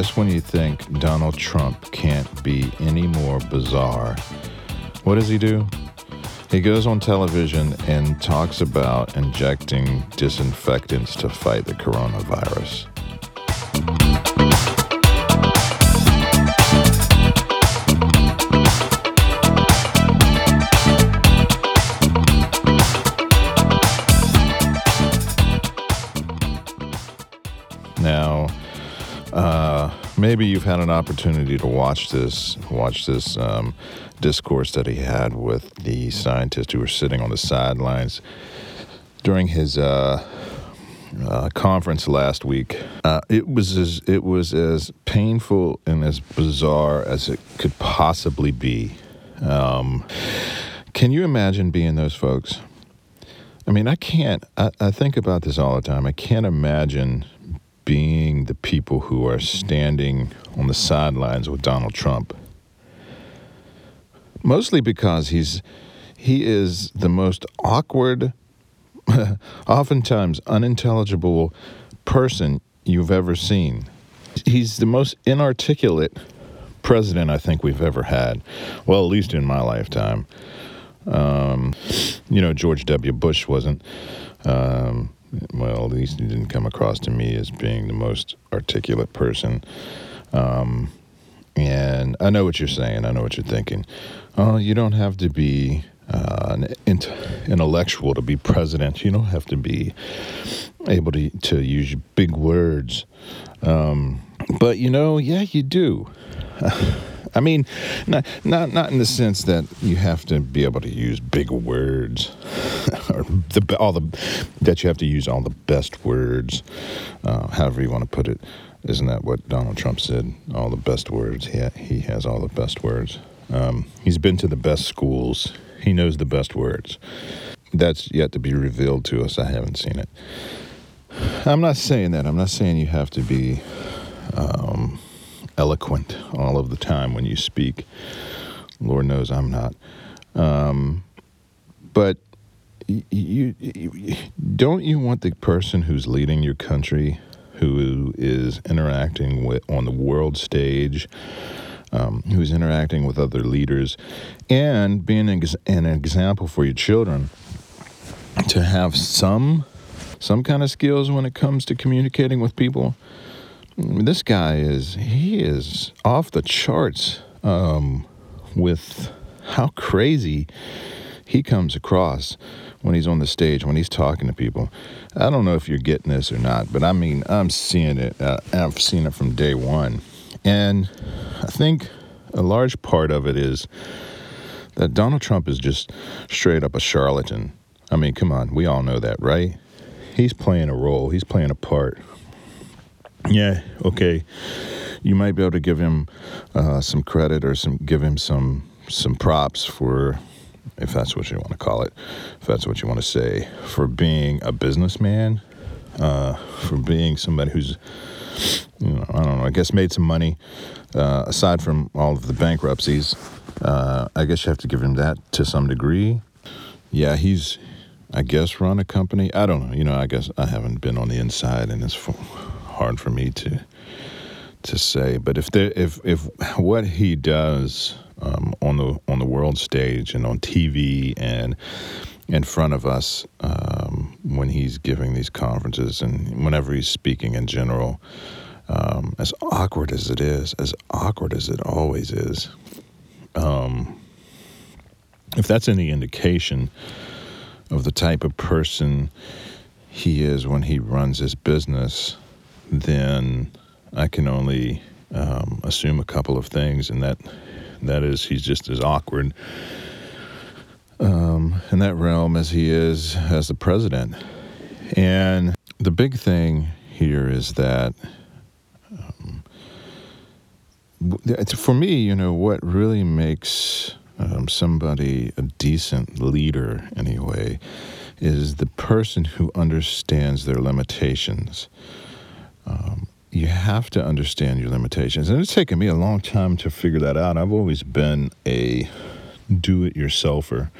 just when you think Donald Trump can't be any more bizarre, what does he do? He goes on television and talks about injecting disinfectants to fight the coronavirus. Maybe you've had an opportunity to watch this, watch this um, discourse that he had with the scientists who were sitting on the sidelines during his uh, uh, conference last week. Uh, it was as it was as painful and as bizarre as it could possibly be. Um, can you imagine being those folks? I mean, I can't. I, I think about this all the time. I can't imagine being the people who are standing on the sidelines with Donald Trump. Mostly because he's he is the most awkward, oftentimes unintelligible person you've ever seen. He's the most inarticulate president I think we've ever had. Well, at least in my lifetime. Um, you know, George W. Bush wasn't. Um, well, at least he didn't come across to me as being the most articulate person. Um, and I know what you're saying. I know what you're thinking. Oh, you don't have to be uh, an intellectual to be president. You don't have to be able to to use big words. Um, but you know, yeah, you do. I mean, not not not in the sense that you have to be able to use big words, or the all the that you have to use all the best words, uh, however you want to put it. Isn't that what Donald Trump said? All the best words. He ha- he has all the best words. Um, he's been to the best schools. He knows the best words. That's yet to be revealed to us. I haven't seen it. I'm not saying that. I'm not saying you have to be. Um, eloquent all of the time when you speak. Lord knows I'm not. Um, but you, you, don't you want the person who's leading your country, who is interacting with on the world stage, um, who's interacting with other leaders, and being an, an example for your children, to have some some kind of skills when it comes to communicating with people? This guy is he is off the charts um, with how crazy he comes across when he's on the stage when he's talking to people. I don't know if you're getting this or not, but I mean I'm seeing it. Uh, I've seen it from day one, and I think a large part of it is that Donald Trump is just straight up a charlatan. I mean, come on, we all know that, right? He's playing a role. He's playing a part yeah, okay, you might be able to give him uh, some credit or some give him some some props for, if that's what you want to call it, if that's what you want to say, for being a businessman, uh, for being somebody who's, you know, I don't know, I guess made some money. Uh, aside from all of the bankruptcies, uh, I guess you have to give him that to some degree. Yeah, he's, I guess, run a company. I don't know. You know, I guess I haven't been on the inside, and it's hard for me to to say. But if there, if if what he does um, on the on the world stage and on TV and in front of us um, when he's giving these conferences and whenever he's speaking in general, um, as awkward as it is, as awkward as it always is, um, if that's any indication of the type of person he is when he runs his business, then I can only um, assume a couple of things, and that that is he's just as awkward um, in that realm as he is as the president. And the big thing here is that. Um, for me, you know, what really makes um, somebody a decent leader, anyway, is the person who understands their limitations um, you have to understand your limitations. And it's taken me a long time to figure that out. I've always been a do it yourselfer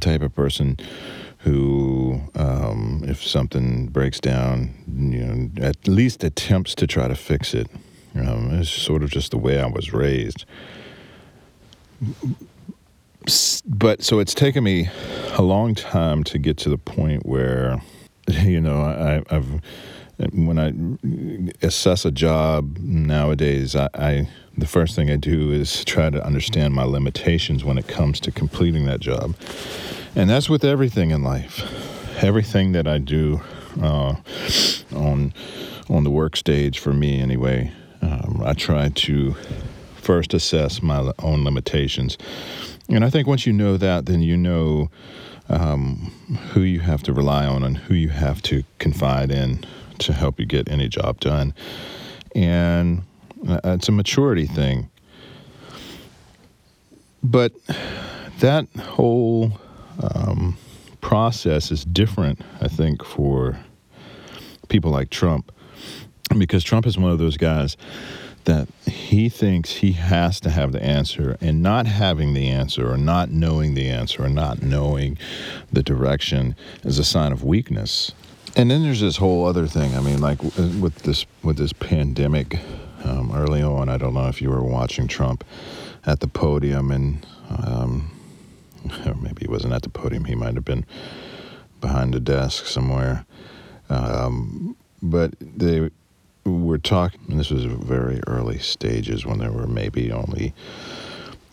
type of person who, um, if something breaks down, you know, at least attempts to try to fix it. Um, it's sort of just the way I was raised. But so it's taken me a long time to get to the point where, you know, I, I've when I assess a job nowadays, I, I, the first thing I do is try to understand my limitations when it comes to completing that job, and that's with everything in life. Everything that I do uh, on on the work stage for me, anyway, um, I try to first assess my own limitations, and I think once you know that, then you know. Um, who you have to rely on and who you have to confide in to help you get any job done. And uh, it's a maturity thing. But that whole um, process is different, I think, for people like Trump, because Trump is one of those guys that he thinks he has to have the answer, and not having the answer, or not knowing the answer, or not knowing the direction is a sign of weakness. And then there's this whole other thing. I mean, like with this with this pandemic, um, early on, I don't know if you were watching Trump at the podium, and um, or maybe he wasn't at the podium. He might have been behind a desk somewhere. Um, but they were talking, and this was very early stages when there were maybe only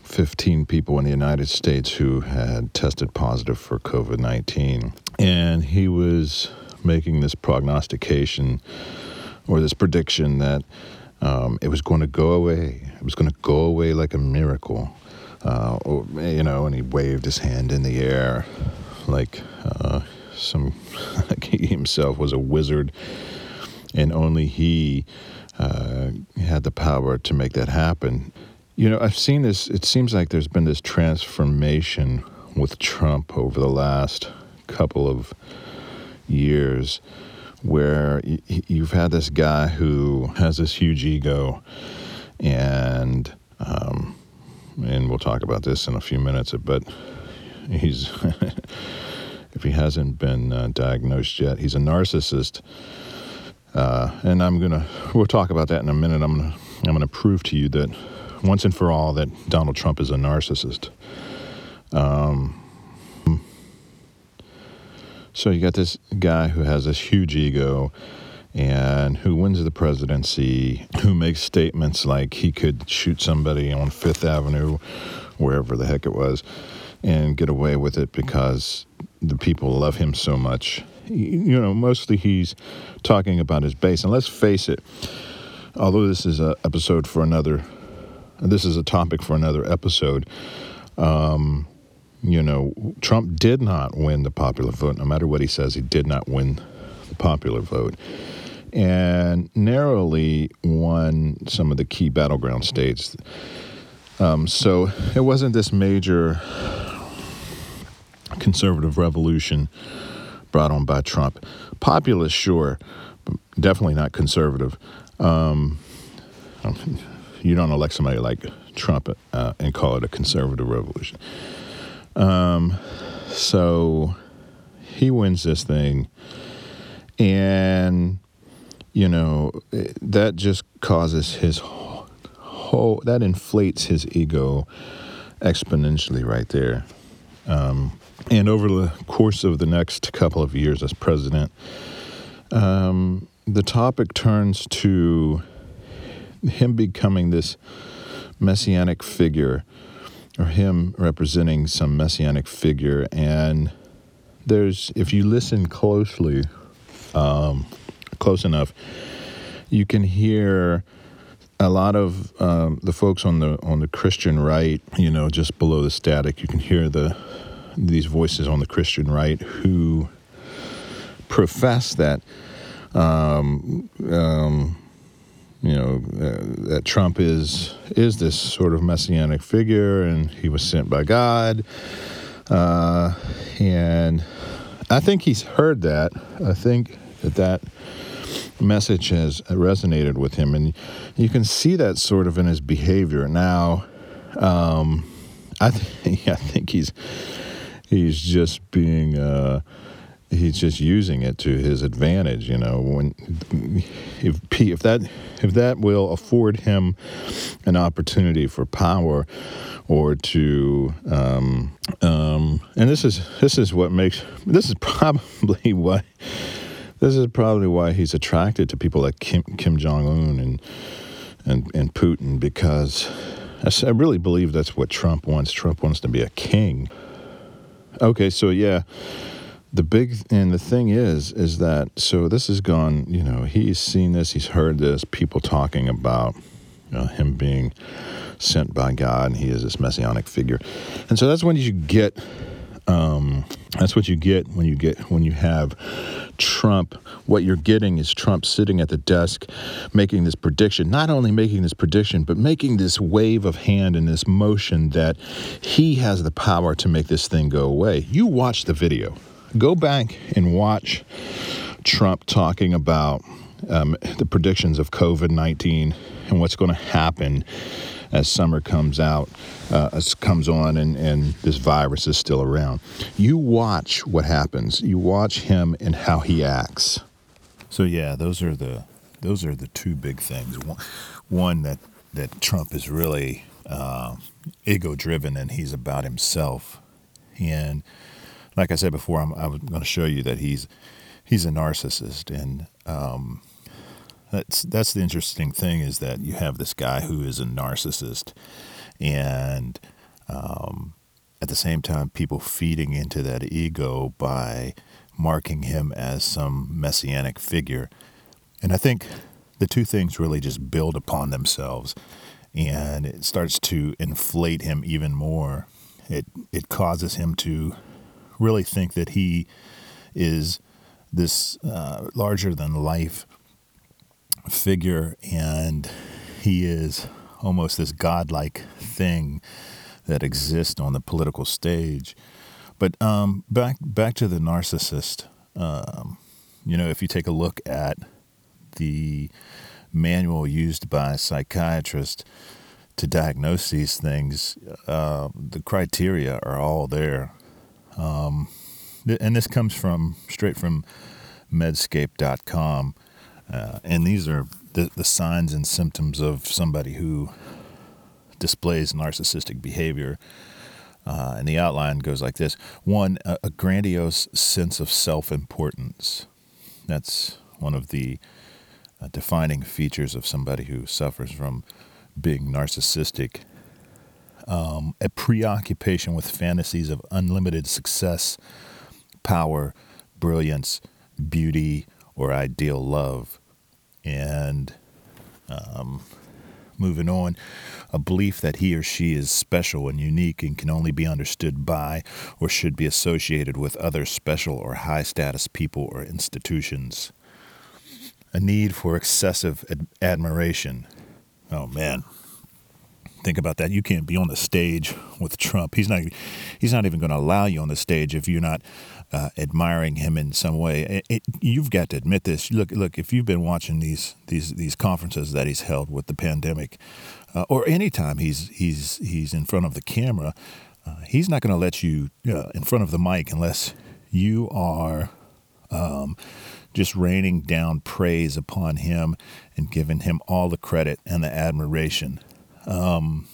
15 people in the United States who had tested positive for COVID 19. And he was making this prognostication or this prediction that um, it was going to go away. It was going to go away like a miracle. Uh, or, you know, and he waved his hand in the air like uh, some, like he himself was a wizard, and only he uh, had the power to make that happen. You know, I've seen this, it seems like there's been this transformation with Trump over the last couple of years where you've had this guy who has this huge ego and um, and we'll talk about this in a few minutes but he's if he hasn't been uh, diagnosed yet he's a narcissist. Uh, and I'm gonna we'll talk about that in a minute. I'm gonna I'm gonna prove to you that once and for all that Donald Trump is a narcissist. Um, so you got this guy who has this huge ego and who wins the presidency, who makes statements like he could shoot somebody on Fifth Avenue, wherever the heck it was, and get away with it because the people love him so much. You know, mostly he's talking about his base. And let's face it, although this is an episode for another, this is a topic for another episode. Um, you know, Trump did not win the popular vote. No matter what he says, he did not win the popular vote. And narrowly won some of the key battleground states. Um, so it wasn't this major conservative revolution brought on by Trump. Populist, sure, but definitely not conservative. Um, you don't elect somebody like Trump uh, and call it a conservative revolution. Um, so he wins this thing, and you know that just causes his whole that inflates his ego exponentially right there. Um, and over the course of the next couple of years as president, um, the topic turns to him becoming this messianic figure or him representing some messianic figure. And there's, if you listen closely, um, close enough, you can hear a lot of um, the folks on the on the Christian right, you know, just below the static, you can hear the these voices on the Christian right who profess that um, um, you know uh, that Trump is is this sort of messianic figure, and he was sent by God. Uh, and I think he's heard that. I think that that message has resonated with him, and you can see that sort of in his behavior now. Um, I think I think he's he's just being. Uh, he's just using it to his advantage. You know, when if if that if that will afford him an opportunity for power or to um, um, and this is this is what makes this is probably why this is probably why he's attracted to people like Kim Kim Jong Un and and and Putin because I really believe that's what Trump wants. Trump wants to be a king. Okay, so yeah, the big and the thing is is that so this has gone you know he's seen this he's heard this people talking about you know, him being sent by god and he is this messianic figure and so that's when you get um, that's what you get when you get when you have Trump. What you're getting is Trump sitting at the desk, making this prediction. Not only making this prediction, but making this wave of hand and this motion that he has the power to make this thing go away. You watch the video. Go back and watch Trump talking about um, the predictions of COVID 19 and what's going to happen as summer comes out, uh, comes on, and, and this virus is still around. You watch what happens. You watch him and how he acts. So yeah, those are the those are the two big things. One, one that that Trump is really uh, ego driven and he's about himself, and like I said before, I'm, I'm going to show you that he's he's a narcissist, and um, that's that's the interesting thing is that you have this guy who is a narcissist, and um, at the same time, people feeding into that ego by marking him as some messianic figure, and I think the two things really just build upon themselves, and it starts to inflate him even more. It it causes him to really think that he is this uh, larger than life figure and he is almost this godlike thing that exists on the political stage. But um, back back to the narcissist. Um, you know, if you take a look at the manual used by psychiatrists to diagnose these things, uh, the criteria are all there. Um, and this comes from straight from medscape.com. Uh, and these are the, the signs and symptoms of somebody who displays narcissistic behavior. Uh, and the outline goes like this one, a, a grandiose sense of self importance. That's one of the uh, defining features of somebody who suffers from being narcissistic um, a preoccupation with fantasies of unlimited success, power, brilliance, beauty, or ideal love. And um, moving on, a belief that he or she is special and unique and can only be understood by or should be associated with other special or high status people or institutions. A need for excessive ad- admiration. Oh man, think about that. You can't be on the stage with Trump. He's not. He's not even going to allow you on the stage if you're not uh, admiring him in some way. It, it, you've got to admit this. Look, look. If you've been watching these these these conferences that he's held with the pandemic, uh, or anytime he's he's he's in front of the camera, uh, he's not going to let you uh, in front of the mic unless you are. Um, just raining down praise upon him and giving him all the credit and the admiration um,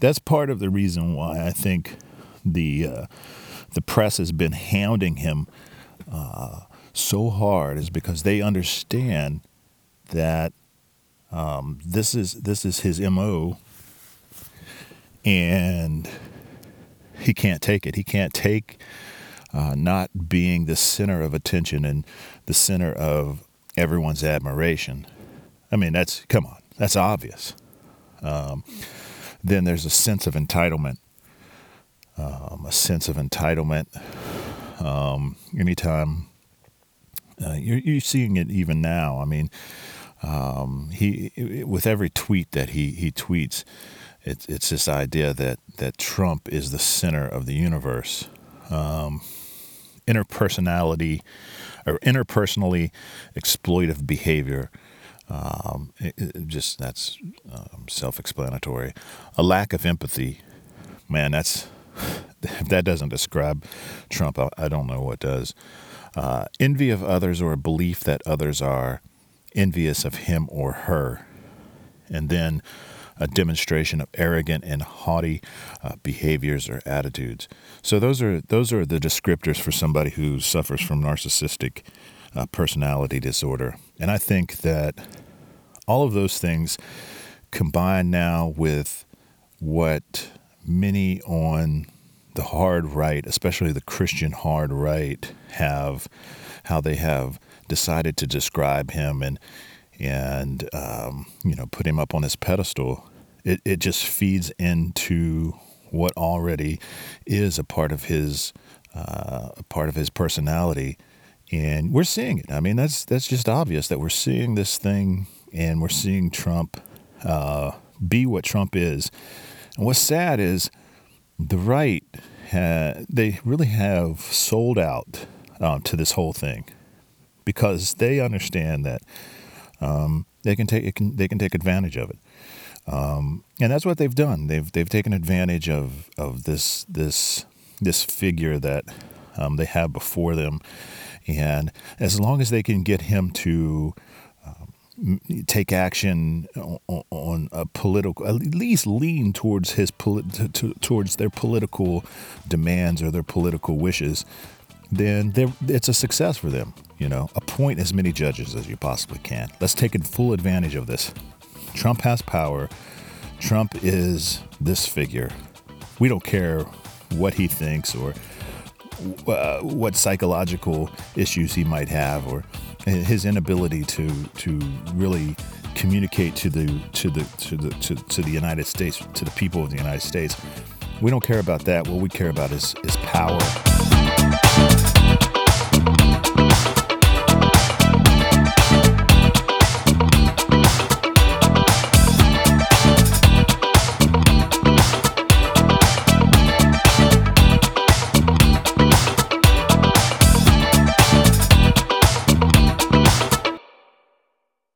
that's part of the reason why I think the uh, the press has been hounding him uh, so hard is because they understand that um, this is this is his mo, and he can't take it. He can't take uh, not being the center of attention and the center of everyone's admiration. I mean, that's come on, that's obvious. Um, then there's a sense of entitlement. Um, a sense of entitlement. Um, anytime uh, you're, you're, seeing it even now. I mean, um, he with every tweet that he he tweets, it's it's this idea that that Trump is the center of the universe. Um, interpersonality or interpersonally exploitive behavior um, it, it just that's um, self-explanatory. A lack of empathy, man. That's if that doesn't describe Trump, I, I don't know what does. uh, envy of others or a belief that others are envious of him or her, and then a demonstration of arrogant and haughty uh, behaviors or attitudes. So those are those are the descriptors for somebody who suffers from narcissistic uh, personality disorder. And I think that all of those things combine now with what many on the hard right, especially the Christian hard right, have how they have decided to describe him and and um, you know put him up on this pedestal. It it just feeds into what already is a part of his uh, a part of his personality, and we're seeing it. I mean, that's that's just obvious that we're seeing this thing, and we're seeing Trump uh, be what Trump is. And what's sad is the right ha- they really have sold out uh, to this whole thing because they understand that um, they can take can, they can take advantage of it, um, and that's what they've done. They've they've taken advantage of of this this this figure that um, they have before them, and as long as they can get him to take action on, a political, at least lean towards his polit towards their political demands or their political wishes, then it's a success for them. You know, appoint as many judges as you possibly can. Let's take full advantage of this. Trump has power. Trump is this figure. We don't care what he thinks or uh, what psychological issues he might have or his inability to to really communicate to the to the to the to, to the United States to the people of the United States. We don't care about that. What we care about is is power.